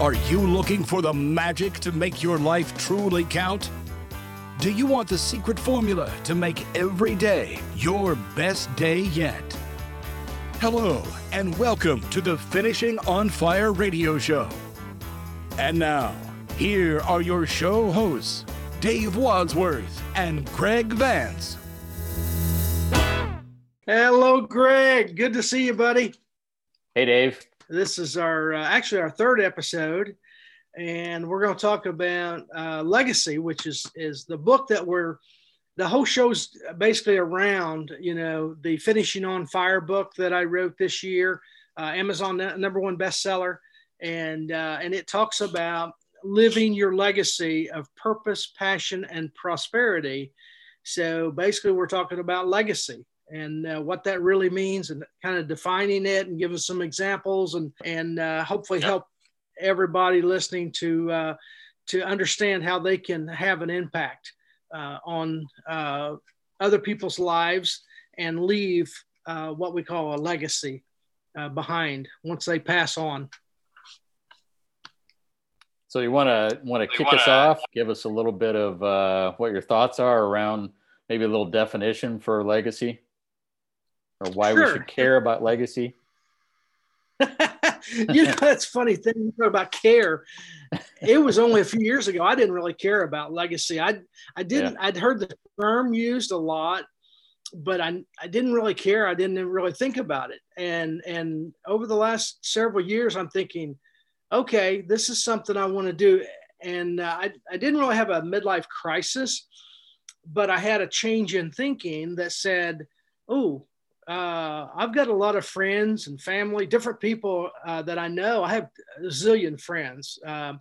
Are you looking for the magic to make your life truly count? Do you want the secret formula to make every day your best day yet? Hello, and welcome to the Finishing on Fire radio show. And now, here are your show hosts, Dave Wadsworth and Greg Vance. Hello, Greg. Good to see you, buddy. Hey, Dave. This is our uh, actually our third episode, and we're going to talk about uh, legacy, which is is the book that we're the whole show's basically around. You know, the finishing on fire book that I wrote this year, uh, Amazon number one bestseller, and uh, and it talks about living your legacy of purpose, passion, and prosperity. So basically, we're talking about legacy and uh, what that really means and kind of defining it and giving some examples and and uh, hopefully help everybody listening to uh, to understand how they can have an impact uh, on uh, other people's lives and leave uh, what we call a legacy behind once they pass on. So you want to want to kick wanna... us off? Give us a little bit of what your thoughts are around maybe a little definition for legacy or why sure. we should care about legacy? you know, that's funny thing about care. It was only a few years ago. I didn't really care about legacy. I I didn't. Yeah. I'd heard the term used a lot, but I I didn't really care. I didn't really think about it. And and over the last several years, I'm thinking, okay, this is something I want to do. And uh, I I didn't really have a midlife crisis, but I had a change in thinking that said, oh, uh, I've got a lot of friends and family, different people uh, that I know. I have a zillion friends. Um,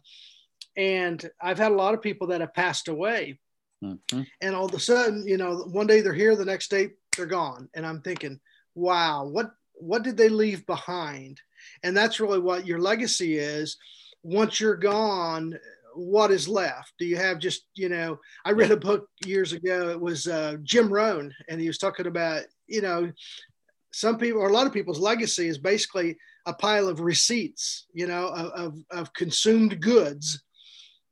and I've had a lot of people that have passed away. Mm-hmm. And all of a sudden, you know, one day they're here, the next day they're gone. And I'm thinking, wow, what what did they leave behind? And that's really what your legacy is. Once you're gone, what is left? Do you have just, you know, I read a book years ago. It was uh, Jim Rohn, and he was talking about you know, some people or a lot of people's legacy is basically a pile of receipts, you know, of, of, of consumed goods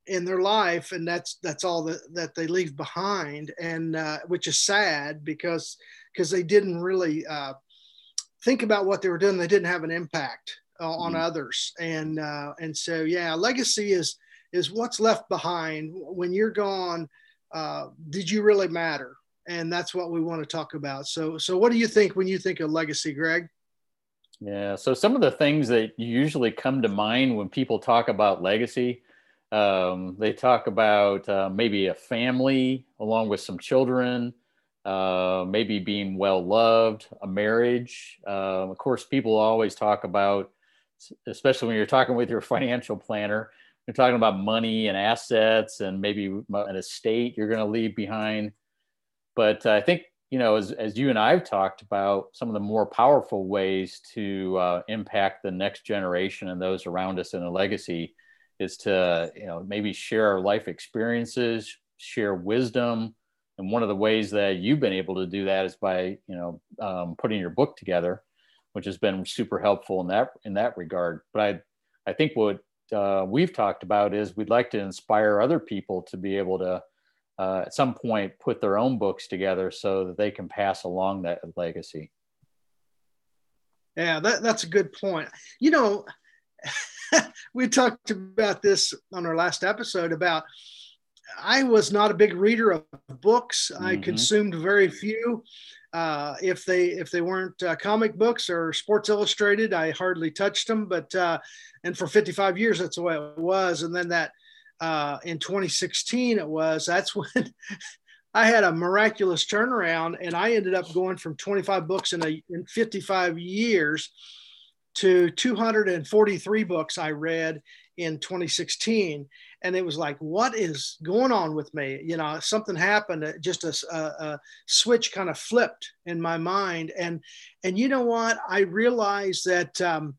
in their life, and that's that's all that, that they leave behind, and uh, which is sad because because they didn't really uh, think about what they were doing. They didn't have an impact uh, on mm-hmm. others, and uh, and so yeah, legacy is is what's left behind when you're gone. Uh, did you really matter? And that's what we want to talk about. So, so what do you think when you think of legacy, Greg? Yeah. So some of the things that usually come to mind when people talk about legacy, um, they talk about uh, maybe a family along with some children, uh, maybe being well loved, a marriage. Uh, of course, people always talk about, especially when you're talking with your financial planner, you're talking about money and assets and maybe an estate you're going to leave behind. But I think you know, as, as you and I've talked about, some of the more powerful ways to uh, impact the next generation and those around us in a legacy is to, you know, maybe share our life experiences, share wisdom. And one of the ways that you've been able to do that is by, you know, um, putting your book together, which has been super helpful in that in that regard. But I, I think what uh, we've talked about is we'd like to inspire other people to be able to uh, at some point put their own books together so that they can pass along that legacy. Yeah, that, that's a good point. You know, we talked about this on our last episode about I was not a big reader of books. Mm-hmm. I consumed very few. Uh, if they if they weren't uh, comic books or Sports Illustrated, I hardly touched them. But uh, and for 55 years, that's the way it was. And then that uh, in 2016 it was that's when i had a miraculous turnaround and i ended up going from 25 books in, a, in 55 years to 243 books i read in 2016 and it was like what is going on with me? You know something happened just a, a, a, switch kind of flipped in my mind. And and you know what? I realized that um,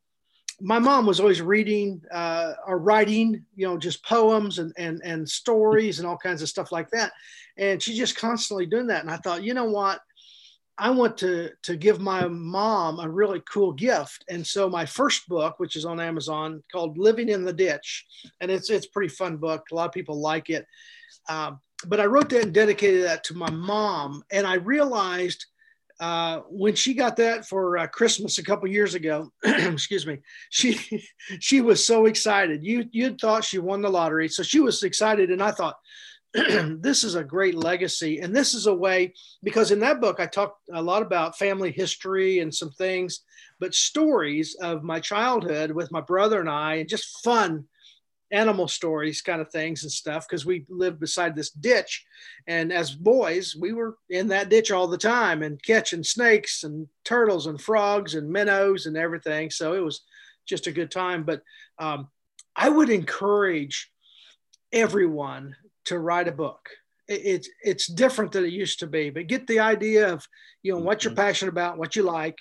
my mom was always reading uh, or writing, you know, just poems and, and, and stories and all kinds of stuff like that. And she's just constantly doing that. And I thought, you know what? I want to to give my mom a really cool gift. And so my first book, which is on Amazon, called Living in the Ditch, and it's it's pretty fun book. A lot of people like it. Um, but I wrote that and dedicated that to my mom, and I realized uh, when she got that for uh, Christmas a couple years ago, excuse me, she she was so excited. You you'd thought she won the lottery, so she was excited, and I thought this is a great legacy, and this is a way because in that book I talked a lot about family history and some things, but stories of my childhood with my brother and I, and just fun animal stories kind of things and stuff because we lived beside this ditch and as boys we were in that ditch all the time and catching snakes and turtles and frogs and minnows and everything so it was just a good time but um, i would encourage everyone to write a book it's it's different than it used to be but get the idea of you know what you're mm-hmm. passionate about what you like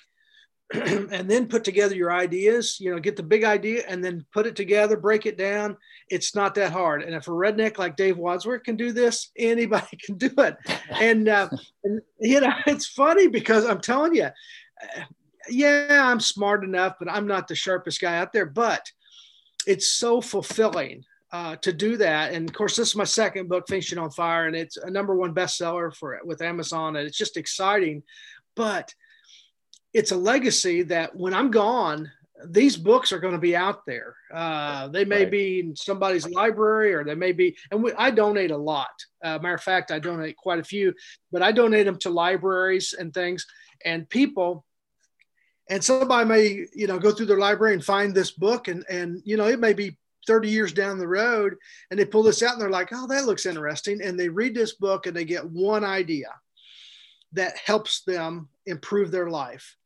and then put together your ideas, you know, get the big idea and then put it together, break it down. It's not that hard. And if a redneck like Dave Wadsworth can do this, anybody can do it. And, uh, and you know, it's funny because I'm telling you, uh, yeah, I'm smart enough, but I'm not the sharpest guy out there. But it's so fulfilling uh, to do that. And of course, this is my second book, Finishing on Fire, and it's a number one bestseller for with Amazon, and it's just exciting. But it's a legacy that when I'm gone, these books are going to be out there. Uh, they may right. be in somebody's library, or they may be, and we, I donate a lot. Uh, matter of fact, I donate quite a few, but I donate them to libraries and things, and people. And somebody may, you know, go through their library and find this book, and and you know, it may be 30 years down the road, and they pull this out and they're like, "Oh, that looks interesting," and they read this book and they get one idea that helps them improve their life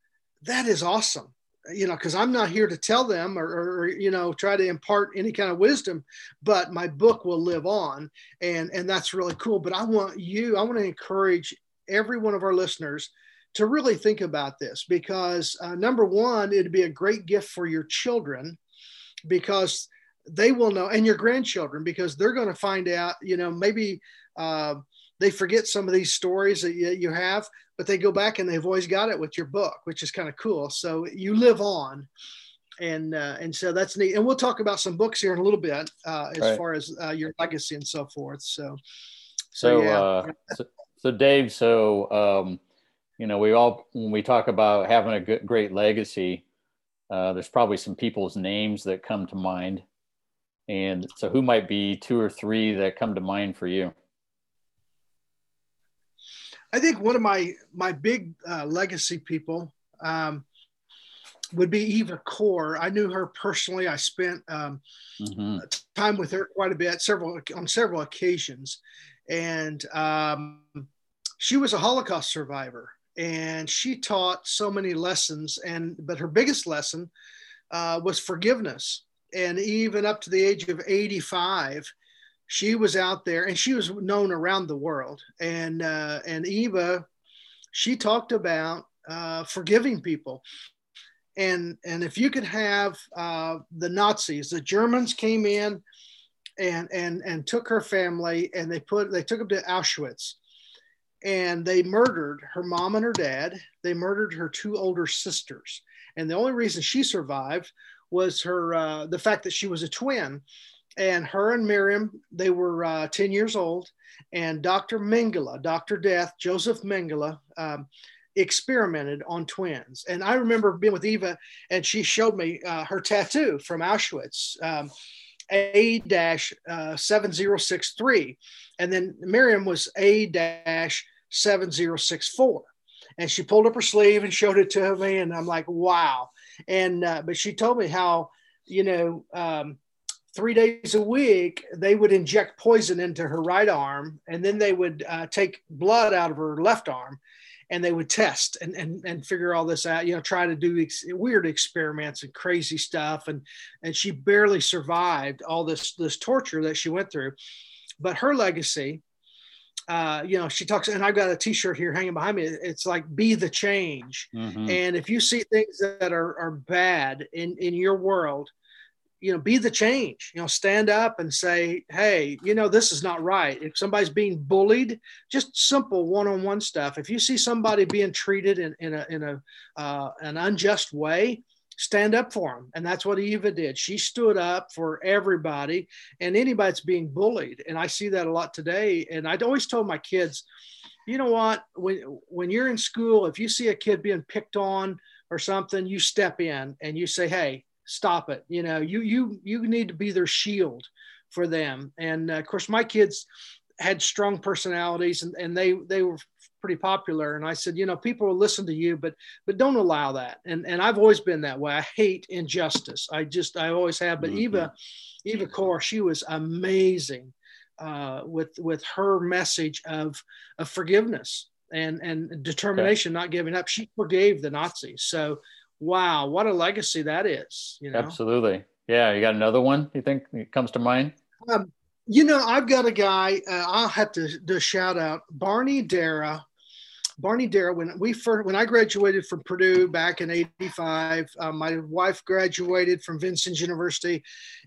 that is awesome. You know because i'm not here to tell them or, or, you know try to impart any kind of wisdom but my book will live on and and that's really cool. But i want you i want to encourage every one of our listeners to really think about this because uh, number one it'd be a great gift for your children because they will know and your grandchildren because they're going to find out you know maybe uh, they forget some of these stories that you, you have, but they go back and they've always got it with your book, which is kind of cool. So you live on. And uh, and so that's neat. And we'll talk about some books here in a little bit uh, as right. far as uh, your legacy and so forth. So, so, so, yeah. Uh, so, so, Dave, so um, you know, we all when we talk about having a good, great legacy, uh, there's probably some people's names that come to mind. And so, who might be two or three that come to mind for you? I think one of my my big uh, legacy people um, would be Eva Kor. I knew her personally. I spent um, mm-hmm. time with her quite a bit, several on several occasions, and um, she was a Holocaust survivor, and she taught so many lessons. And but her biggest lesson uh, was forgiveness. And even up to the age of 85, she was out there and she was known around the world. And uh, and Eva, she talked about uh, forgiving people. And and if you could have uh, the Nazis, the Germans came in and and and took her family and they put they took them to Auschwitz and they murdered her mom and her dad. They murdered her two older sisters. And the only reason she survived was her uh, the fact that she was a twin and her and Miriam, they were uh, 10 years old. And Dr. Mengele, Dr. Death, Joseph Mengele, um, experimented on twins. And I remember being with Eva, and she showed me uh, her tattoo from Auschwitz. Um, a dash uh, 7063 and then Miriam was A dash 7064 and she pulled up her sleeve and showed it to me and I'm like wow and uh, but she told me how you know um, three days a week, they would inject poison into her right arm, and then they would uh, take blood out of her left arm, and they would test and, and and figure all this out. You know, try to do ex- weird experiments and crazy stuff, and and she barely survived all this this torture that she went through. But her legacy, uh, you know, she talks, and I've got a T-shirt here hanging behind me. It's like "Be the change," mm-hmm. and if you see things that are are bad in in your world you know be the change you know stand up and say hey you know this is not right. If somebody's being bullied just simple one-on-one stuff. If you see somebody being treated in, in a in a uh, an unjust way stand up for them and that's what eva did. She stood up for everybody and anybody that's being bullied. And i see that a lot today. And i'd always told my kids you know what? When when you're in school if you see a kid being picked on or something you step in and you say hey stop it. You know, you you you need to be their shield for them. And uh, of course, my kids had strong personalities, and, and they they were pretty popular. And I said, you know, people will listen to you, but but don't allow that. And and I've always been that way. I hate injustice. I just I always have. But mm-hmm. Eva, Eva Kor, she was amazing uh, with with her message of of forgiveness and and determination, okay. not giving up. She forgave the Nazis. So wow, what a legacy that is. You know? Absolutely. Yeah. You got another one you think comes to mind? Um, you know, I've got a guy, uh, I'll have to, to shout out Barney Dara. Barney Dara, when we first, when I graduated from Purdue back in '85, uh, my wife graduated from Vincennes University,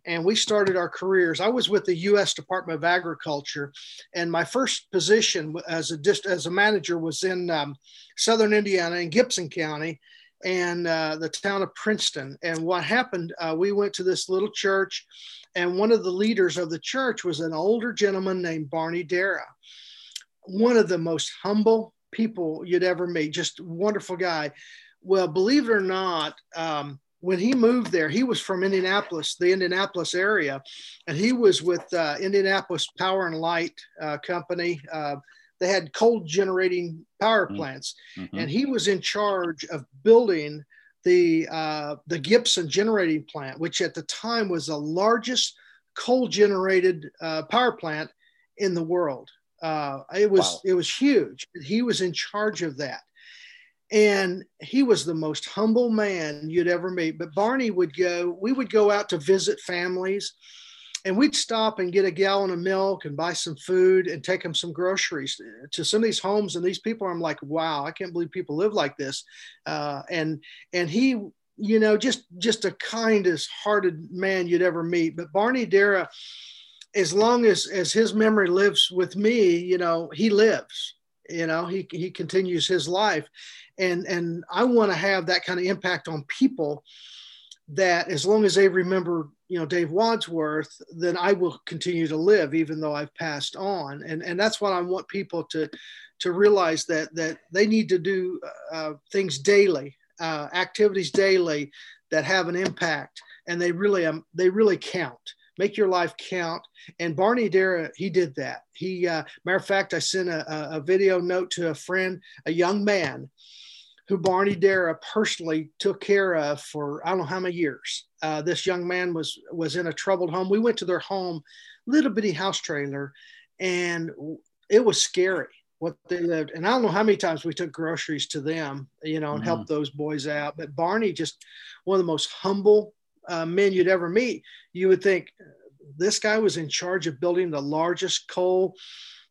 and we started our careers. I was with the U.S. Department of Agriculture, and my first position as a as a manager was in um, Southern Indiana in Gibson County, and uh, the town of Princeton. And what happened, uh, we went to this little church, and one of the leaders of the church was an older gentleman named Barney Dara, one of the most humble people you'd ever meet, just wonderful guy. Well, believe it or not, um, when he moved there, he was from Indianapolis, the Indianapolis area, and he was with uh, Indianapolis Power and Light uh, Company uh, they had coal generating power mm-hmm. plants, mm-hmm. and he was in charge of building the uh, the Gibson generating plant, which at the time was the largest coal generated uh, power plant in the world. Uh, it was wow. it was huge. He was in charge of that, and he was the most humble man you'd ever meet. But Barney would go. We would go out to visit families and we'd stop and get a gallon of milk and buy some food and take them some groceries to some of these homes and these people i'm like wow i can't believe people live like this. Uh, and and he you know just just a kindest hearted man you'd ever meet. But barney dara as long as as his memory lives with me you know he lives you know he, he continues his life. And and i want to have that kind of impact on people that as long as they remember you know Dave Wadsworth, then I will continue to live even though I've passed on. And and that's what I want people to to realize that that they need to do uh, things daily, uh, activities daily that have an impact, and they really um, they really count. Make your life count. And Barney Darrah, he did that. He, uh, matter of fact, I sent a, a video note to a friend, a young man, who Barney Dara personally took care of for I don't know how many years. Uh, this young man was was in a troubled home. We went to their home, little bitty house trailer, and it was scary what they lived. And I don't know how many times we took groceries to them, you know, and mm-hmm. helped those boys out. But Barney, just one of the most humble uh, men you'd ever meet. You would think this guy was in charge of building the largest coal,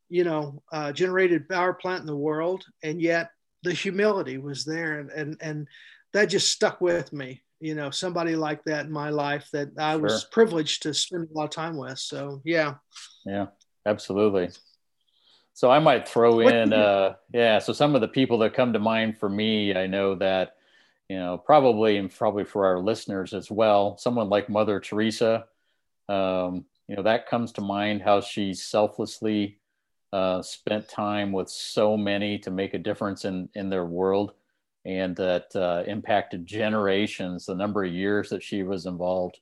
you know, uh, generated power plant in the world, and yet the humility was there and and and that just stuck with me you know somebody like that in my life that i sure. was privileged to spend a lot of time with so yeah yeah absolutely so i might throw in uh yeah so some of the people that come to mind for me i know that you know probably and probably for our listeners as well someone like mother teresa um you know that comes to mind how she selflessly uh, spent time with so many to make a difference in, in their world and that uh, impacted generations, the number of years that she was involved.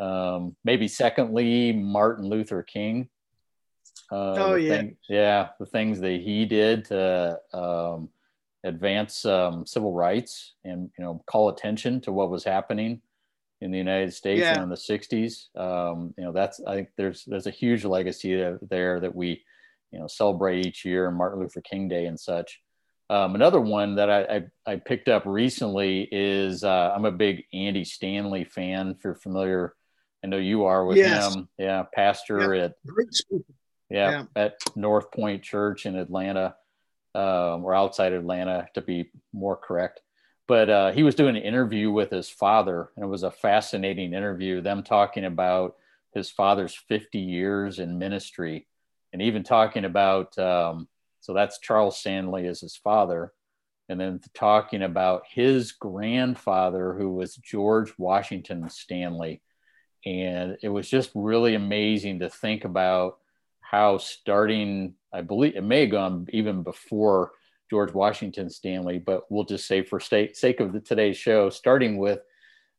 Um, maybe secondly, Martin Luther King. Uh, oh, yeah. Thing, yeah, the things that he did to um, advance um, civil rights and, you know, call attention to what was happening in the United States yeah. in the 60s. Um, you know, that's, I think there's, there's a huge legacy there that we, you know celebrate each year Martin Luther King Day and such. Um, another one that I, I, I, picked up recently is uh, I'm a big Andy Stanley fan. If you're familiar, I know you are with yes. him. Yeah, pastor at yeah, yeah, at North Point Church in Atlanta, um, or outside Atlanta to be more correct. but uh, he was doing an interview with his father, and it was a fascinating interview. Them talking about his father's 50 years in ministry, and even talking about um, so that's Charles Stanley as his father, and then talking about his grandfather, who was George Washington Stanley, and it was just really amazing to think about how starting, I believe it may have gone even before George Washington Stanley, but we'll just say for sake, sake of the, today's show, starting with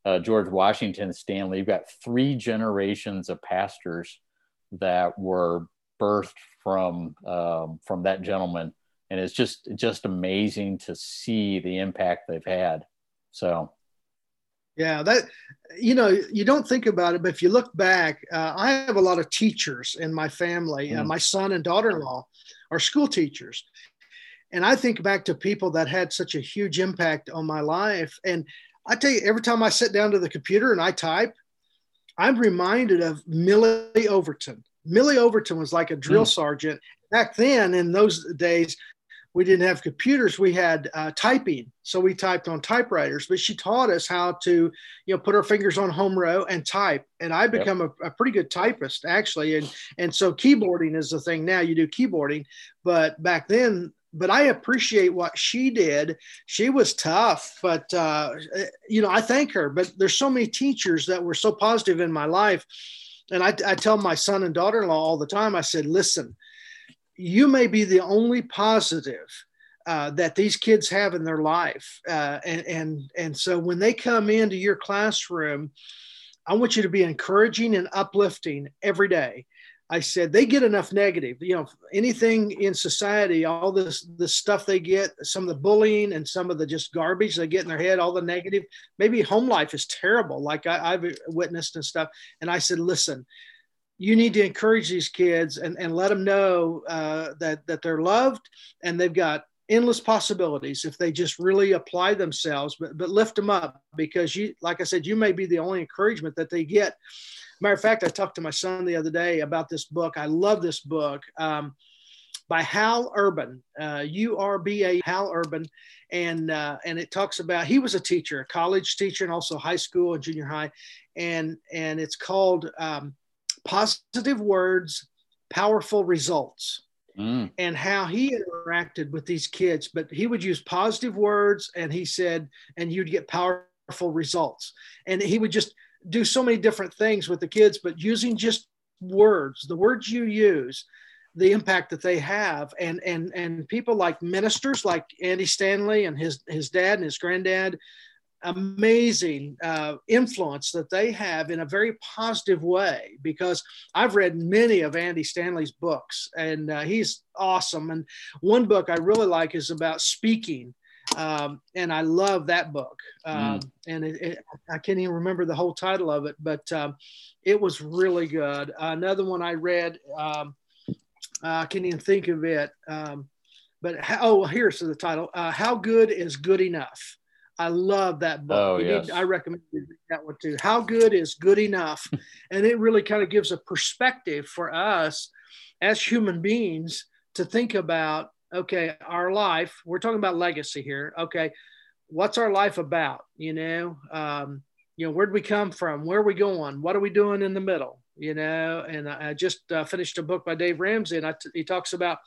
uh, George Washington Stanley, you've got three generations of pastors that were birthed from um, from that gentleman, and it's just just amazing to see the impact they've had. So, yeah, that you know you don't think about it, but if you look back, uh, I have a lot of teachers in my family. Uh, mm. Uh, my son and daughter-in-law are school teachers, and I think back to people that had such a huge impact on my life. And I tell you, every time I sit down to the computer and I type, I'm reminded of Millie Overton. Millie Overton was like a drill mm. sergeant. Back then, in those days, we didn't have computers we had uh, typing so we typed on typewriters but she taught us how to you know put our fingers on home row and type and i become yep. a, a, pretty good typist actually and and so keyboarding is the thing now you do keyboarding but back then but I appreciate what she did. She was tough, but uh, you know, I thank her. But there's so many teachers that were so positive in my life, and I, I tell my son and daughter-in-law all the time. I said, "Listen, you may be the only positive uh, that these kids have in their life, uh, and and and so when they come into your classroom." I want you to be encouraging and uplifting every day. I said they get enough negative. You know, anything in society, all this the stuff they get, some of the bullying and some of the just garbage they get in their head, all the negative. Maybe home life is terrible, like I, have witnessed and stuff. And I said, listen, you need to encourage these kids and, and let them know uh, that that they're loved and they've got endless possibilities if they just really apply themselves. But but lift them up because you, like I said, you may be the only encouragement that they get Matter of fact, I talked to my son the other day about this book. I love this book um, by Hal Urban, uh, U R B A, Hal Urban, and uh, and it talks about he was a teacher, a college teacher, and also high school and junior high, and and it's called um, Positive Words, Powerful Results. Mm. and how he interacted with these kids. But he would use positive words and he said, and you'd get powerful results. And he would just do so many different things with the kids, but using just words, the words you use, the impact that they have, and and and people like ministers like Andy Stanley and his his dad and his granddad, amazing uh, influence that they have in a very positive way. Because I've read many of Andy Stanley's books, and uh, he's awesome. And one book I really like is about speaking um, and I love that book. Um, mm. And it, it, I can't even remember the whole title of it, but um, it was really good. Uh, another one I read, um, I can't even think of it. Um, but how, oh, here's the title: uh, "How Good Is Good Enough." I love that book. Oh, yes. Need, I recommend that one too. How good is good enough? and it really kind of gives a perspective for us as human beings to think about okay, our life, we're talking about legacy here. Okay, what's our life about? You know, um, you know, where'd we come from? Where are we going? What are we doing in the middle? You know, and I just uh, finished a book by Dave Ramsey, and he talks about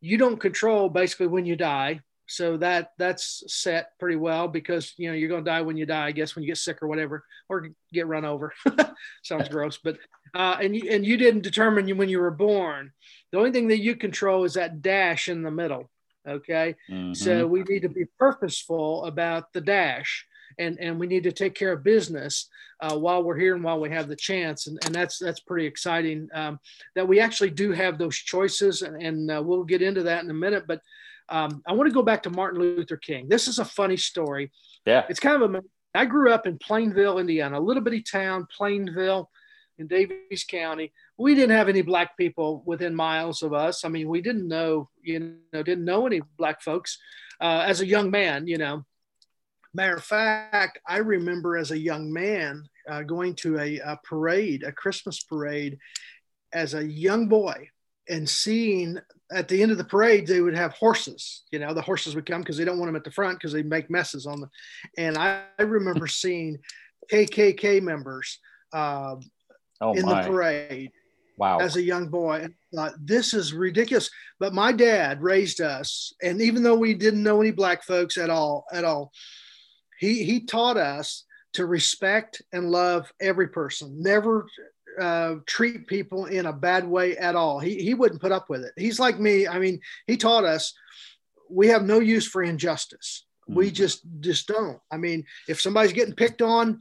you don't control basically when you die. So that that's set pretty well because you know you're going to die when you die. I guess when you get sick or whatever, or get run over. Sounds gross, but uh, and you and you didn't determine when you were born. The only thing that you control is that dash in the middle. Okay. Mm-hmm. So we need to be purposeful about the dash and, and we need to take care of business uh, while we're here and while we have the chance. And, and that's, that's pretty exciting um, that we actually do have those choices. And, and uh, we'll get into that in a minute. But um, I want to go back to Martin Luther King. This is a funny story. Yeah. It's kind of a, I grew up in Plainville, Indiana, a little bitty town, Plainville in Daviess County. We didn't have any black people within miles of us. I mean, we didn't know, you know, didn't know any black folks uh, as a young man, you know. Matter of fact, I remember as a young man uh, going to a, a parade, a Christmas parade, as a young boy. and seeing at the end of the parade they would have horses you know the horses would come because they don't want them at the front because they make messes on them and i, I remember seeing kkk members uh, oh in my. the parade wow as a young boy thought this is ridiculous but my dad raised us and even though we didn't know any black folks at all at all he he taught us to respect and love every person never uh, treat people in a bad way at all. He, he wouldn't put up with it. He's like me. I mean, he taught us we have no use for injustice. Mm-hmm. We just just don't. I mean, if somebody's getting picked on,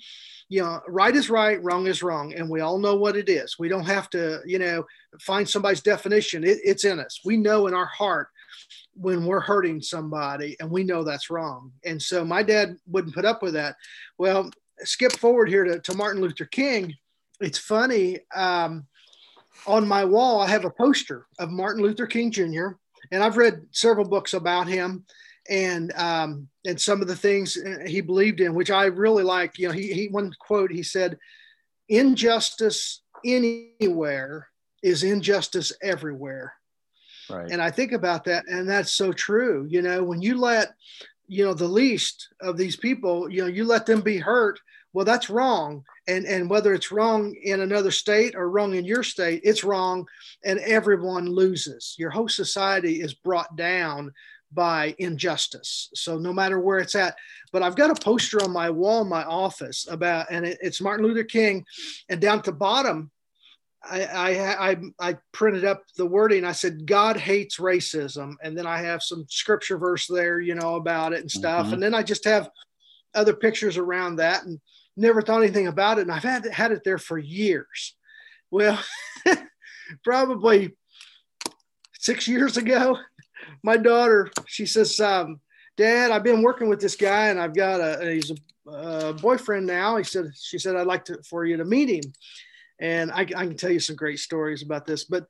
you know, right is right, wrong is wrong, and we all know what it is. We don't have to, you know, find somebody's definition. It, it's in us. We know in our heart when we're hurting somebody, and we know that's wrong. And so my dad wouldn't put up with that. Well, skip forward here to, to Martin Luther King it's funny. Um, on my wall, I have a poster of Martin Luther King Jr. and I've read several books about him and um, and some of the things he believed in, which I really like. You know, he, he one quote he said, "Injustice anywhere is injustice everywhere." Right. And I think about that, and that's so true. You know, when you let you know the least of these people, you know, you let them be hurt, well that's wrong and and whether it's wrong in another state or wrong in your state it's wrong and everyone loses your whole society is brought down by injustice so no matter where it's at but i've got a poster on my wall in my office about and it, it's martin luther king and down at the bottom I, I, I I printed up the wording. I said, God hates racism. And then I have some scripture verse there, you know, about it and stuff. Mm-hmm. And then I just have other pictures around that. And never thought anything about it. And I've had, had it there for years. Well, probably six years ago, my daughter, she says, um, Dad, I've been working with this guy and I've got a, he's a, a boyfriend now. He said, she said, I'd like to, for you to meet him. And I, I can tell you some great stories about this, but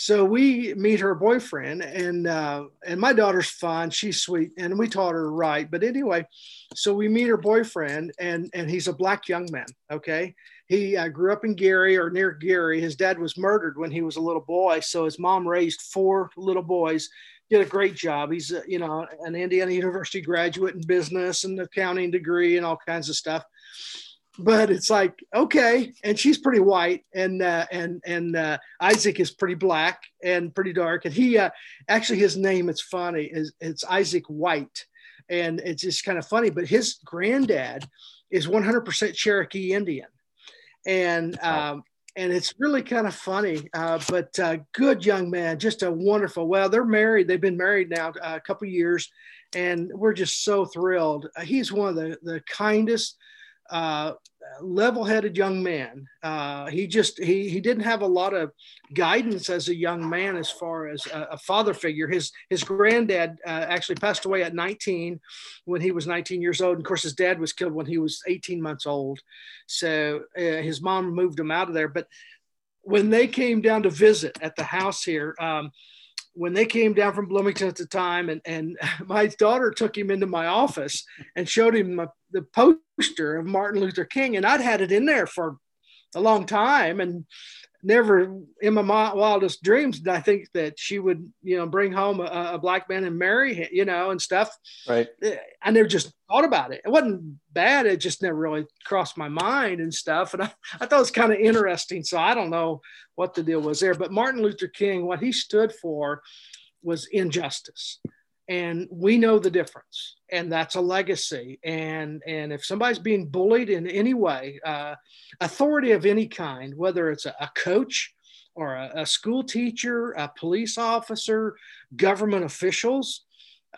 so we meet her boyfriend and uh, and my daughter's fine she's sweet and we taught her right. But anyway so we meet her boyfriend and and he's a black young man okay? He uh, grew up in gary or near gary. His dad was murdered when he was a little boy so his mom raised four little boys did a great job. He's uh, you know an indiana university graduate in business and accounting degree and all kinds of stuff but it's like okay. And she's pretty white and uh, and and uh, isaac is pretty black and pretty dark. And he uh, actually his name it's funny is it's isaac white. And it's just kind of funny but his granddad is 100% cherokee indian. And um, and it's really kind of funny uh, but uh, good young man just a wonderful well they're married they've been married now uh, a couple years and we're just so thrilled. He's one of the the kindest uh, level-headed young man. Uh, he just he he didn't have a lot of guidance as a young man as far as a, a father figure. His his granddad uh, actually passed away at 19 when he was 19 years old. And of course, his dad was killed when he was 18 months old. So uh, his mom moved him out of there. But when they came down to visit at the house here. Um, when they came down from Bloomington at the time, and, and my daughter took him into my office and showed him my, the poster of Martin Luther King, and I'd had it in there for a long time, and never in my wildest dreams did I think that she would, you know, bring home a, a, black man and marry him, you know, and stuff. Right. Eh, I never just thought about it. It wasn't bad. It just never really crossed my mind and stuff. And I, I thought it was kind of interesting. So I don't know what the deal was there. But Martin Luther King, what he stood for was injustice and we know the difference and that's a legacy. And and if somebody's being bullied in any way uh, authority of any kind whether it's a, a coach or a, a, school teacher a police officer government officials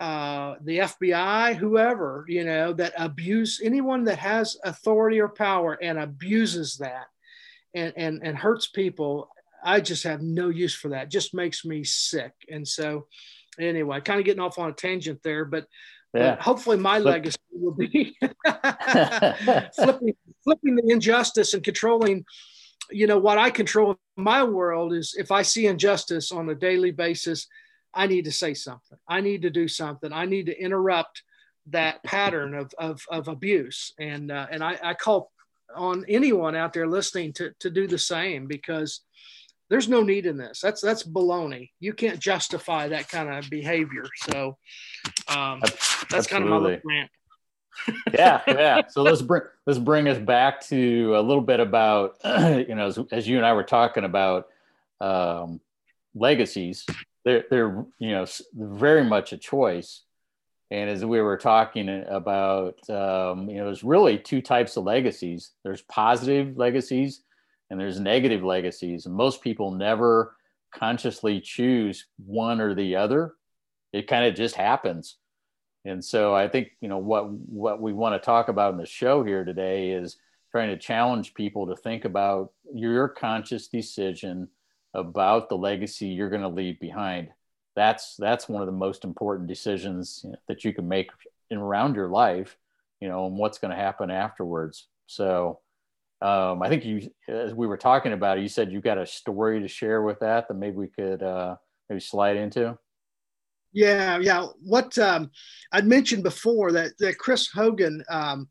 uh, the fbi whoever you know that abuse anyone that has authority or power and abuses that and and, and hurts people i just have no use for that. Just makes me sick. And so anyway, kind of getting off on a tangent there, but, yeah. but hopefully my Flip. legacy will be flipping, flipping the injustice and controlling. You know what I control in my world is if I see injustice on a daily basis, I need to say something. I need to do something. I need to interrupt that pattern of, of, of abuse. And, uh, and I, I call on anyone out there listening to, to do the same because there's no need in this. That's that's baloney. You can't justify that kind of behavior. So um, that's kind of my little rant. yeah, yeah. So let's bring let's bring us back to a little bit about you know as, as you and I were talking about um, legacies. They're they're you know very much a choice. And as we were talking about, um, you know, there's really two types of legacies. There's positive legacies and there's negative legacies. And most people never consciously choose one or the other. It kind of just happens. And so I think, you know, what what we want to talk about in the show here today is trying to challenge people to think about your conscious decision about the legacy you're going to leave behind. That's that's one of the most important decisions that you can make in around your life, you know, and what's going to happen afterwards. So um, I think you, as we were talking about it, you said you got a story to share with that that maybe we could uh, maybe slide into. Yeah, yeah. What um, I'd mentioned before that that Chris Hogan, um,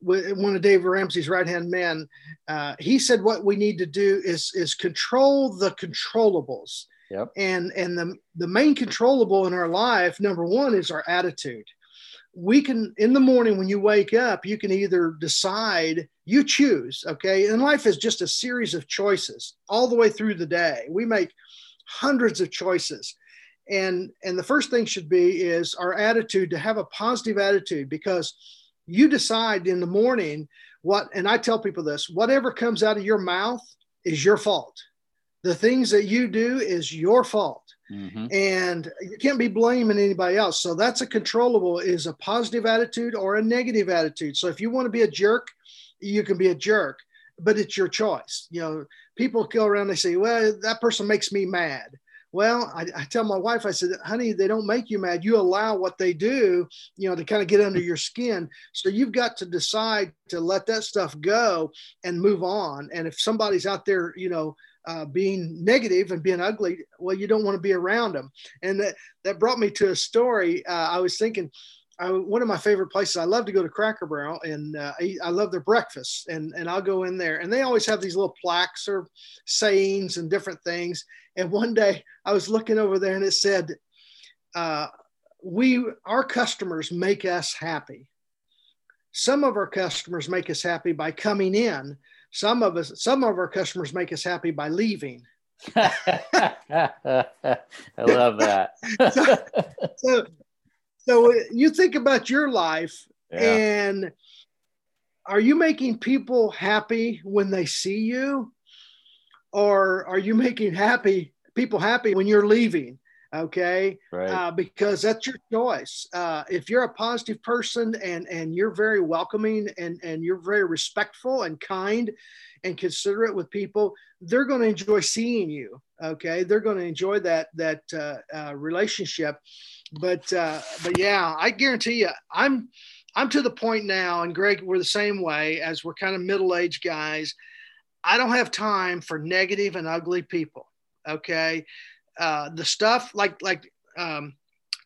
one of Dave Ramsey's right hand men, uh, he said what we need to do is is control the controllables. Yep. And and the the main controllable in our life, number one, is our attitude we can in the morning when you wake up you can either decide you choose okay? And life is just a series of choices all the way through the day. We make hundreds of choices. And and the first thing should be is our attitude to have a positive attitude because you decide in the morning what and i tell people this whatever comes out of your mouth is your fault. The things that you do is your fault Mm-hmm. And you can't be blaming anybody else. So that's a controllable is a positive attitude or a negative attitude. So if you want to be a jerk, you can be a jerk, but it's your choice. You know, people go around, they say, well, that person makes me mad. Well, I, I, tell my wife, I said, honey, they don't make you mad. You allow what they do, you know, to kind of get under your skin. So you've got to decide to let that stuff go and move on. And if somebody's out there, you know, uh, being negative and being ugly, well, you don't want to be around them. And that, that brought me to a story. Uh, I was thinking, I, one of my favorite places, I love to go to Cracker Barrel and uh, I, I, love their breakfast. And, and I'll go in there and they always have these little plaques or sayings and different things. And one day I was looking over there and it said, uh, we, our customers make us happy. Some of our customers make us happy by coming in, some of us, some of our customers make us happy by leaving. I love that. so, so, so, you think about your life yeah. and are you making people happy when they see you? Or are you making happy people happy when you're leaving? Okay? Right. uh, because that's your choice. Uh, if you're a positive person and and you're very welcoming and and you're very respectful and kind and considerate with people they're going to enjoy seeing you okay? They're going to enjoy that that uh, uh, relationship. But uh, but yeah i guarantee you i'm i'm to the point now and greg we're the same way as we're kind of middle-aged guys i don't have time for negative and ugly people okay uh, the stuff like like um,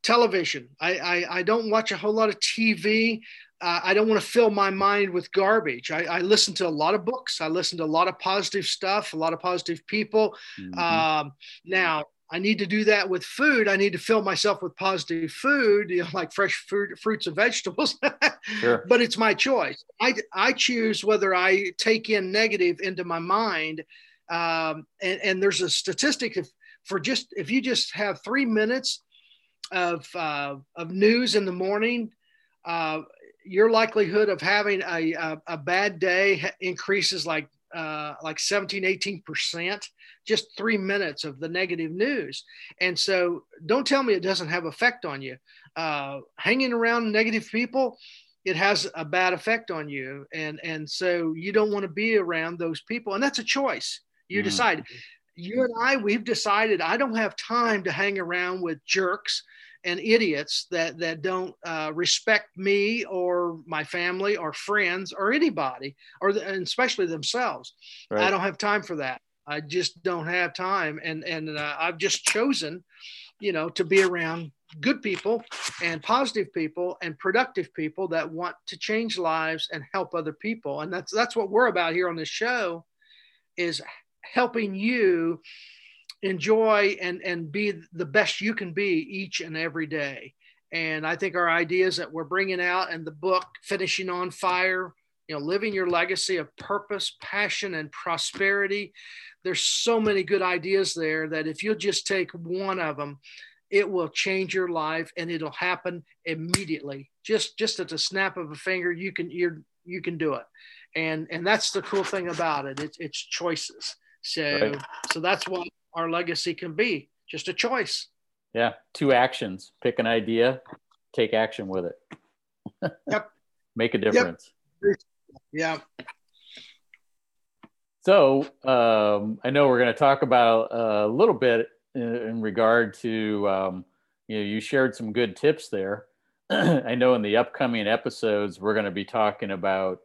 television. I, I, I don't watch a whole lot of TV. Uh, I don't want to fill my mind with garbage. I, I, listen to a lot of books. I listen to a lot of positive stuff, a lot of positive people. Mm-hmm. Um, now, I need to do that with food. I need to fill myself with positive food, you know, like fresh fruit, fruits and vegetables. sure. But it's my choice. I, I choose whether I take in negative into my mind. Um, and, and there's a statistic if for just if you just have three minutes of uh, of news in the morning, uh, your likelihood of having a, a, a bad day increases like uh, like 17, 18 percent, just three minutes of the negative news. And so don't tell me it doesn't have effect on you. Uh, hanging around negative people, it has a bad effect on you. And, and so you don't want to be around those people. And that's a choice. You mm. decide you and I, we've decided I don't have time to hang around with jerks and idiots that that don't uh, respect me or my family or friends or anybody, or the, and especially themselves. Right. I don't have time for that. I just don't have time, and and uh, I've just chosen, you know, to be around good people and positive people and productive people that want to change lives and help other people, and that's that's what we're about here on this show, is helping you enjoy and and be the best you can be each and every day. And i think our ideas that we're bringing out and the book finishing on fire you know living your legacy of purpose passion and prosperity there's so many good ideas there that if you'll just take one of them it will change your life and it'll happen immediately. Just just at the snap of a finger you can you you can do it. And and that's the cool thing about it. It's, it's choices so right. so that's what our legacy can be just a choice. Yeah two actions. Pick an idea take action with it. Yep. Make a difference. Yep. yeah. So um, i know we're going to talk about a little bit in, in regard to um, you know you shared some good tips there. I know in the upcoming episodes we're going to be talking about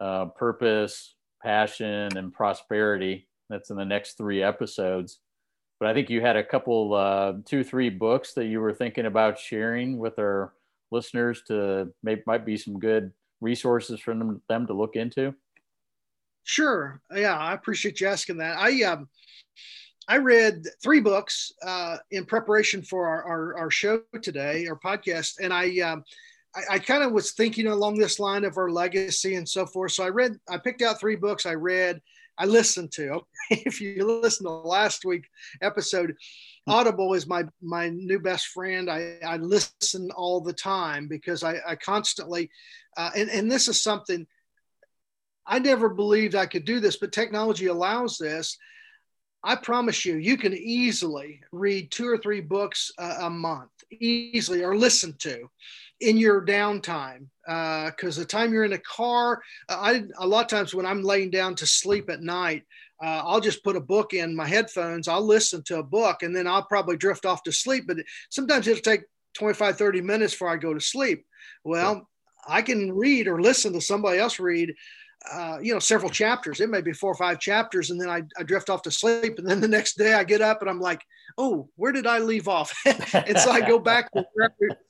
uh, purpose passion and prosperity that's in the next three episodes but I think you had a couple, uh, two, three books that you were thinking about sharing with our listeners to maybe might be some good resources for them, them to look into. Sure. Yeah, I appreciate you asking that. I um, I read three books uh, in preparation for our, our, our show today, our podcast, and I um, I, I kind of was thinking along this line of our legacy and so forth. So I read, I picked out three books I read, I listened to. if you listen to last week episode, Audible is my my new best friend. I, I listen all the time because I, I constantly, uh, and and this is something I never believed I could do this, but technology allows this. I promise you, you can easily read two or three books a, a month, easily, or listen to in your downtime because uh, the time you're in a car uh, i a lot of times when i'm laying down to sleep at night uh, i'll just put a book in my headphones i'll listen to a book and then i'll probably drift off to sleep but sometimes it'll take 25 30 minutes before i go to sleep. Well i can read or listen to somebody else read uh, you know, several chapters. It may be four or five chapters, and then I, I drift off to sleep. And then the next day I get up and I'm like, oh, where did I leave off? and so I go back.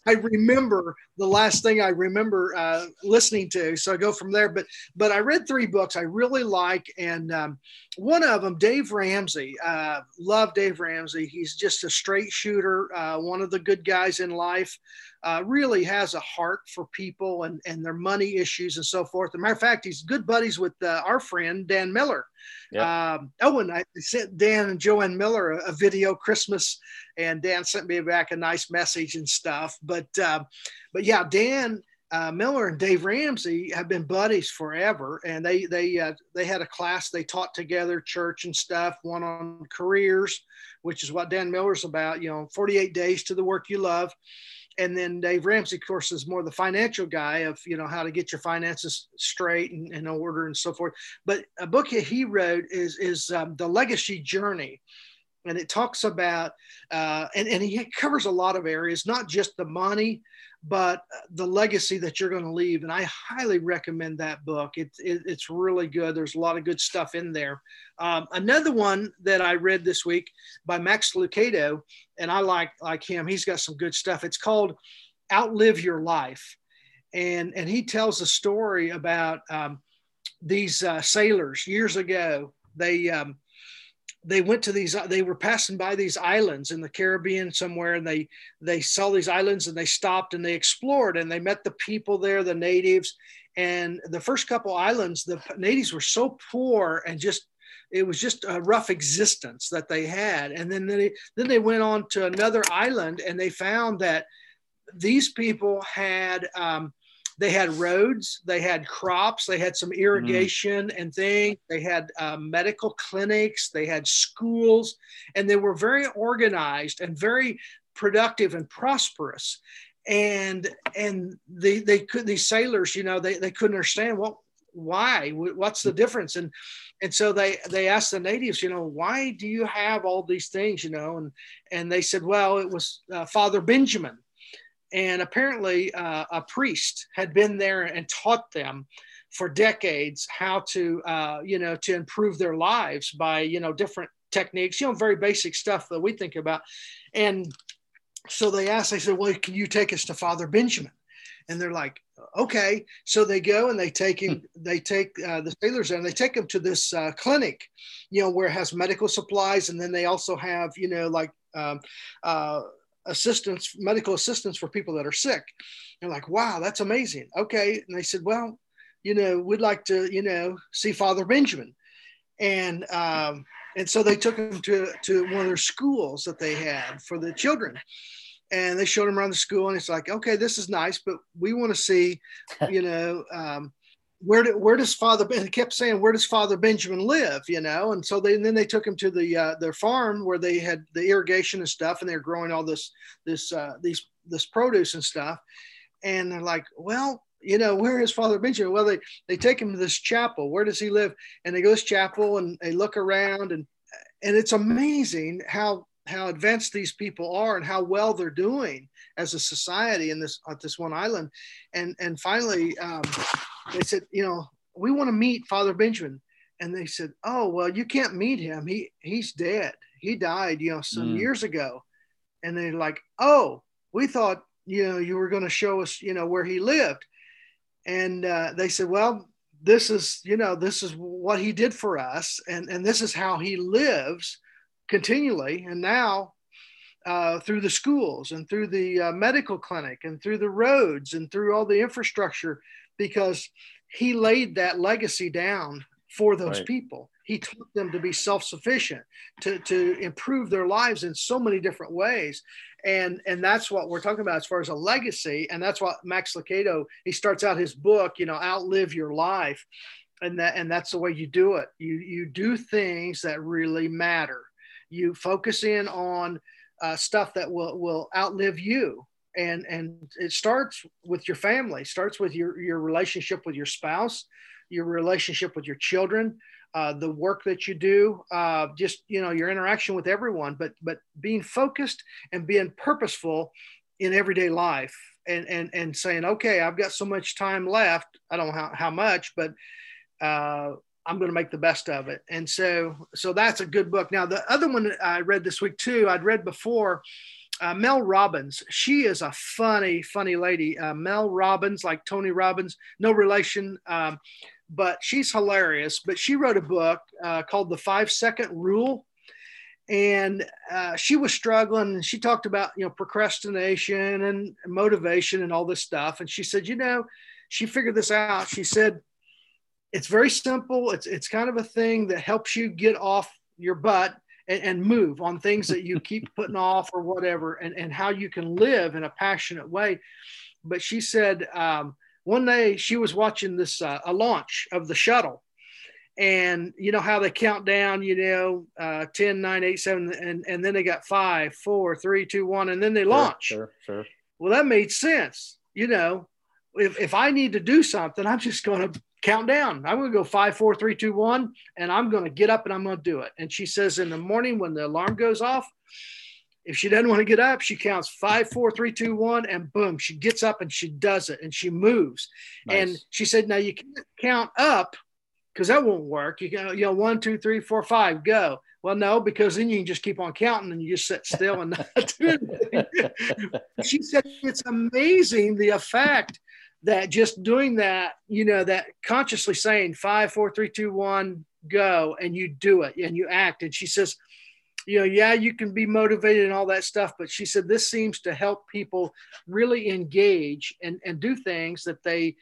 I remember the last thing I remember uh, listening to. So I go from there. But but I read three books I really like, and um, one of them, Dave Ramsey. Uh, love Dave Ramsey. He's just a straight shooter. Uh, one of the good guys in life uh, really has a heart for people and, and their money issues and so forth. As a matter of fact, he's good buddies with uh, our friend Dan Miller. Yep. Um, oh, and I sent Dan and Joanne Miller a, a, video Christmas, and Dan sent me back a nice message and stuff. But uh, but yeah, Dan. Uh, Miller and Dave Ramsey have been buddies forever, and they they uh, they had a class they taught together, church and stuff. One on careers, which is what Dan Miller's about. You know, 48 days to the work you love and then Dave Ramsey, of course, is more the financial guy of you know how to get your finances straight and in order and so forth. But a book that he wrote is is um, the Legacy Journey, and it talks about uh, and and he covers a lot of areas, not just the money, but the legacy that you're going to leave. And I highly recommend that book. It, it, it's really good. There's a lot of good stuff in there. Um, another one that I read this week by Max Lucado, and I like like him. He's got some good stuff. It's called Outlive Your Life, and and he tells a story about um, these uh, sailors years ago. They um, they went to these they were passing by these islands in the caribbean somewhere and they they saw these islands and they stopped and they explored and they met the people there the natives. And the first couple islands the natives were so poor and just it was just a rough existence that they had. And then they then they went on to another island and they found that these people had um, they had roads, they had crops, they had some mm-hmm. irrigation mm. and things, they had uh, medical clinics, they had schools, and they were very organized and very productive and prosperous. And and they they could these sailors, you know, they, they couldn't understand what why what's the difference and and so they they asked the natives you know why do you have all these things you know and and they said well it was uh, father benjamin and apparently, uh, a priest had been there and taught them for decades how to, uh, you know, to improve their lives by, you know, different techniques, you know, very basic stuff that we think about. And so they asked, they said, well, can you take us to Father Benjamin? And they're like, okay so they go and they take him they take uh, the sailors and they take him to this uh, clinic you know where it has medical supplies and then they also have you know like um, uh, assistance medical assistance for people that are sick. They're like wow that's amazing. Okay. And they said well you know we'd like to you know see father benjamin. And um, and so they took him to to one of their schools that they had for the children. And they showed him around the school and it's like okay this is nice but we want to see you know um, where do, where does father ben kept saying where does father benjamin live you know? And so they and then they took him to the uh, their farm where they had the irrigation and stuff and they're growing all this this uh, these this produce and stuff. And they're like well you know where is father benjamin? Well they they take him to this chapel. Where does he live? And they go to this chapel and they look around and and it's amazing how how advanced these people are and how well they're doing as a society in this at this one island. And and finally um, they said you know we want to meet father benjamin. And they said oh well you can't meet him. He he's dead. He died you know some mm. years ago. And they're like oh we thought you know you were going to show us you know where he lived. And uh, they said well this is you know this is what he did for us. And and this is how he lives continually. And now, uh, through the schools and through the uh, medical clinic and through the roads and through all the infrastructure, because he laid that legacy down for those right. people. He taught them to be self-sufficient, to, to improve their lives in so many different ways. And, and that's what we're talking about as far as a legacy. And that's what Max Lucado, he starts out his book, you know, outlive your life. And that, and that's the way you do it. You, you do things that really matter you focus in on uh, stuff that will will outlive you and and it starts with your family starts with your your relationship with your spouse your relationship with your children uh, the work that you do uh, just you know your interaction with everyone but but being focused and being purposeful in everyday life and and and saying okay i've got so much time left i don't know how, how much but uh, I'm going to make the best of it. And so, so that's a good book. Now, the other one I read this week too, I'd read before, uh, Mel Robbins. She is a funny, funny lady. Uh, Mel Robbins, like Tony Robbins, no relation, um, but she's hilarious. But she wrote a book uh, called The Five Second Rule. And uh, she was struggling. She talked about, you know, procrastination and motivation and all this stuff. And she said, you know, she figured this out. She said, it's very simple. It's it's kind of a thing that helps you get off your butt and, and move on things that you keep putting off or whatever, and, and how you can live in a passionate way. But she said um, one day she was watching this uh, a launch of the shuttle, and you know how they count down, you know, uh, 10, 9, 8, 7, and, and then they got five, four, three, two, one, and then they launch. Sure, sure, sure. Well, that made sense. You know, if, if I need to do something, I'm just going to count down. I'm going to go five, four, three, two, one, and I'm going to get up and I'm going to do it. And she says in the morning when the alarm goes off, if she doesn't want to get up, she counts five, four, three, two, one, and boom, she gets up and she does it and she moves. Nice. And she said, now you can't count up because that won't work. You can, you know, one, two, three, four, five, go. Well, no, because then you can just keep on counting and you just sit still and not do anything. she said it's amazing the effect that just doing that, you know, that consciously saying five, four, three, two, one, go, and you do it and you act. And she says, you know, yeah, you can be motivated and all that stuff, but she said this seems to help people really engage and, and do things that they,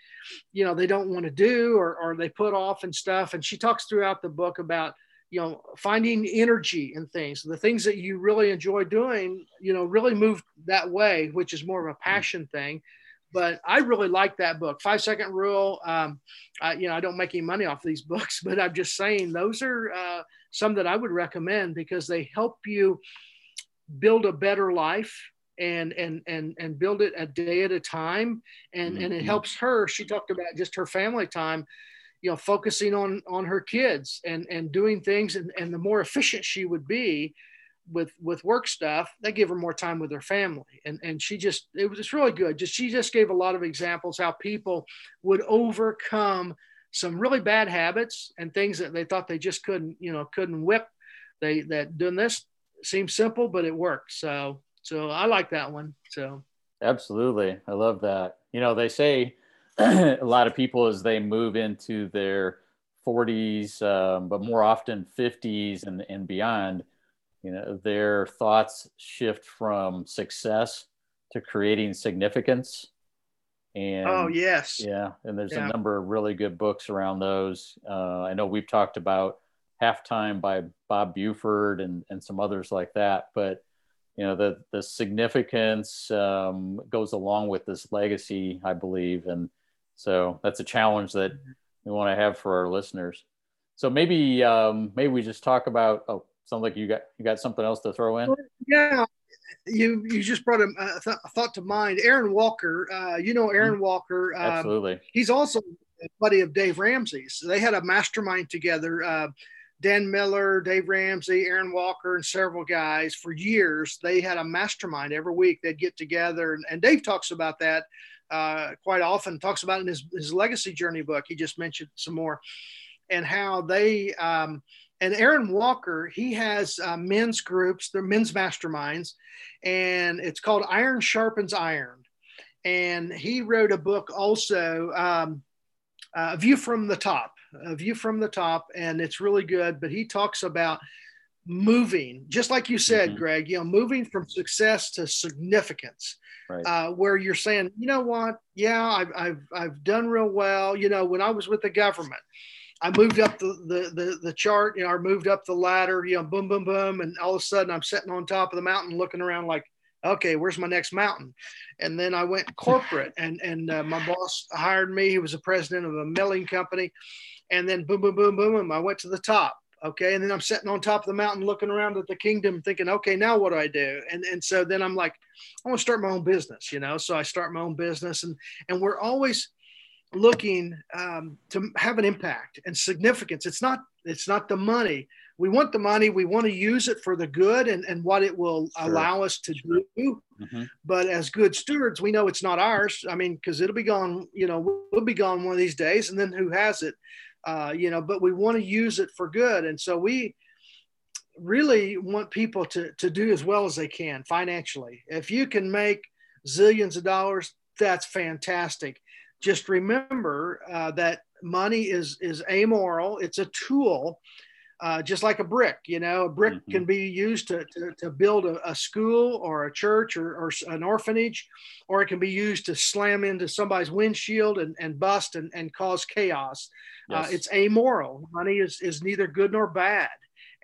you know, they don't want to do or, or they put off and stuff. And she talks throughout the book about, you know, finding energy in things, the things that you really enjoy doing, you know, really move that way, which is more of a mm-hmm. passion thing but I really like that book, Five Second Rule. Um, I, you know, I don't make any money off these books, but I'm just saying those are uh, some that I would recommend because they help you build a better life and and and and build it a day at a time. And mm-hmm. and it mm-hmm. helps her. She talked about just her family time you know focusing on on her kids and and doing things and, and the more efficient she would be with with work stuff that gave her more time with her family. And and she just it was just really good. Just she just gave a lot of examples how people would overcome some really bad habits and things that they thought they just couldn't you know couldn't whip. They that doing this seems simple but it works. So so i like that one. So. Absolutely. I love that. You know they say a lot of people as they move into their 40s, um, but more often 50s and, and beyond, you know, their thoughts shift from success to creating significance. And oh yes, yeah, and there's Yeah. a number of really good books around those. Uh, I know we've talked about Halftime by Bob Buford and and some others like that, but you know the the significance um, goes along with this legacy, I believe, and so that's a challenge that we want to have for our listeners. So maybe um, maybe we just talk about. Oh, sounds like you got you got something else to throw in. Yeah, you you just brought a, a, th- a thought to mind. Aaron Walker, uh, you know Aaron Walker. Um, Absolutely. he's also a buddy of Dave Ramsey's. They had a mastermind together. Uh, Dan Miller, Dave Ramsey, Aaron Walker, and several guys for years. They had a mastermind every week. They'd get together, and, and Dave talks about that uh, quite often. Talks about in his his legacy journey book. He just mentioned some more, and how they. Um, and Aaron Walker, he has uh, men's groups, they're men's masterminds, and it's called Iron Sharpens Iron. And he wrote a book also, um, uh, A View from the Top, A View from the Top, and it's really good. But he talks about moving, just like you said, Mhm. Greg, you know, moving from success to significance. Right. Uh, where you're saying, you know what? Yeah, I've, I've, I've done real well. You know, when I was with the government, I moved up the, the, the, the chart, you know, I moved up the ladder, you know, boom, boom, boom. And all of a sudden I'm sitting on top of the mountain looking around like, okay, where's my next mountain? And then I went corporate and, and uh, my boss hired me. He was the president of a milling company. And then boom, boom, boom, boom, boom, I went to the top. Okay. And then I'm sitting on top of the mountain looking around at the kingdom thinking, okay, now what do I do? And, and so then I'm like, I want to start my own business, you know? So I start my own business and, and we're always, looking um, to have an impact and significance. It's not it's not the money. We want the money. We want to use it for the good and, and what it will Sure. allow us to do. Mhm. But as good stewards, we know it's not ours. I mean, because it'll be gone. You know, we'll be gone one of these days, and then who has it? Uh, you know, but we want to use it for good, and so we really want people to to do as well as they can financially. If you can make zillions of dollars, that's fantastic just remember uh, that money is is amoral. It's a tool, uh, just like a brick. You know, a brick Mhm. can be used to, to, to build a, a school or a church or, or an orphanage, or it can be used to slam into somebody's windshield and, and bust and, and cause chaos. Uh, it's amoral. Money is, is neither good nor bad.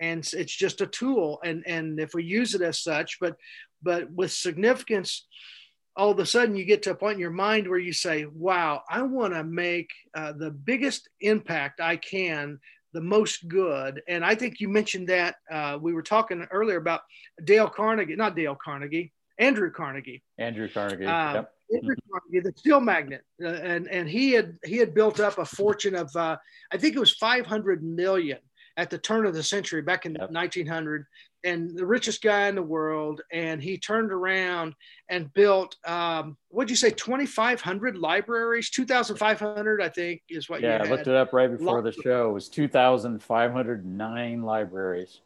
And it's- it's just a tool. And, and if we use it as such, but, but with significance, all of a sudden you get to a point in your mind where you say, wow, I want to make uh, the biggest impact I can, the most good. And I think you mentioned that uh, we were talking earlier about Dale Carnegie, not Dale Carnegie, Andrew Carnegie. Andrew Carnegie. Uh, yep. Andrew Carnegie, the steel magnet, uh, and and he had he had built up a fortune of uh, I think it was 500 million at the turn of the century back in Yep. 1900, and the richest guy in the world. And he turned around and built um, what'd you say 2,500 libraries, 2,500 I think is what Yeah, I looked it up right before the Lots of- show. It was 2,509 libraries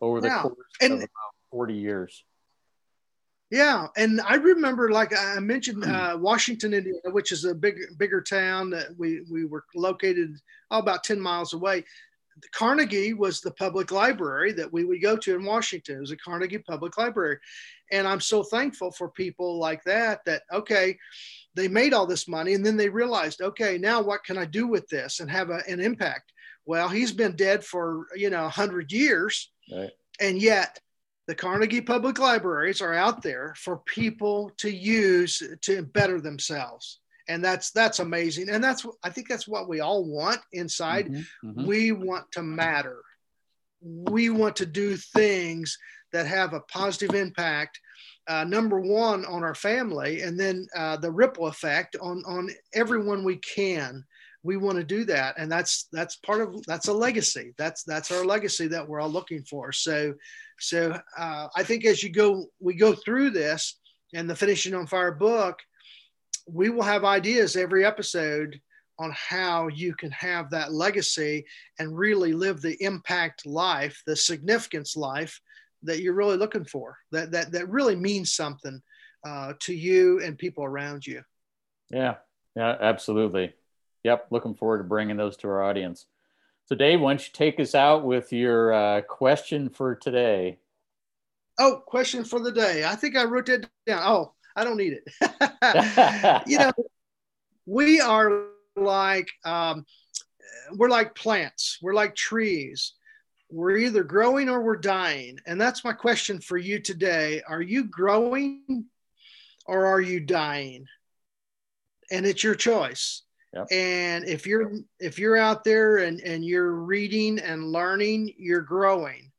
over the Yeah, course and- of about 40 years. Yeah, and I remember, like I mentioned, uh, Washington, Indiana, which is a big, bigger town that we we were located oh, about ten miles away. Carnegie was the public library that we would go to in Washington. It was a Carnegie Public Library, and I'm so thankful for people like that. That okay, they made all this money, and then they realized, okay, now what can I do with this and have a, an impact? Well, he's been dead for you know hundred years, Right. and yet the Carnegie Public Libraries are out there for people to use to better themselves. And that's that's amazing. And that's I think that's what we all want inside. Mhm, mhm. We want to matter. We want to do things that have a positive impact. Uh, number one on our family, and then uh, the ripple effect on on everyone we can. We want to do that, and that's that's part of that's a legacy. That's that's our legacy that we're all looking for. So, so uh, I think as you go, we go through this and the Finishing on Fire book, we will have ideas every episode on how you can have that legacy and really live the impact life, the significance life that you're really looking for. That that that really means something uh, to you and people around you. Yeah. Yeah, absolutely. Yep. Looking forward to bringing those to our audience. So, Dave, why don't you take us out with your uh, question for today? Oh, question for the day. I think I wrote that down. Oh, I don't need it. you know, we are like um, we're like plants. We're like trees. We're either growing or we're dying. And that's my question for you today. Are you growing or are you dying? And it's your choice. Yep. And if you're if you're out there and, and you're reading and learning, you're growing.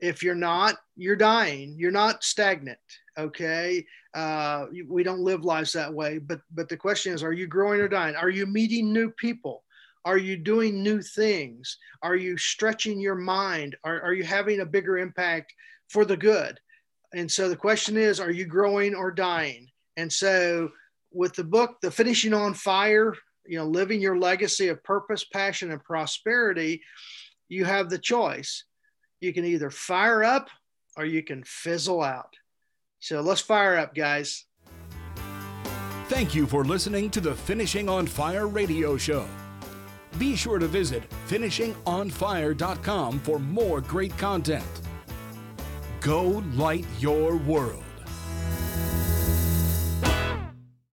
If you're not, you're dying. You're not stagnant. Okay. Uh, we don't live lives that way. But but the question is, are you growing or dying? Are you meeting new people? Are you doing new things? Are you stretching your mind? Are, are you having a bigger impact for the good? And so the question is, are you growing or dying? And so with the book, The Finishing on Fire, you know, living your legacy of purpose, passion, and prosperity, you have the choice. You can either fire up or you can fizzle out. So let's fire up, guys. Thank you for listening to the Finishing on Fire radio show. Be sure to visit finishingonfire.com for more great content. Go light your world.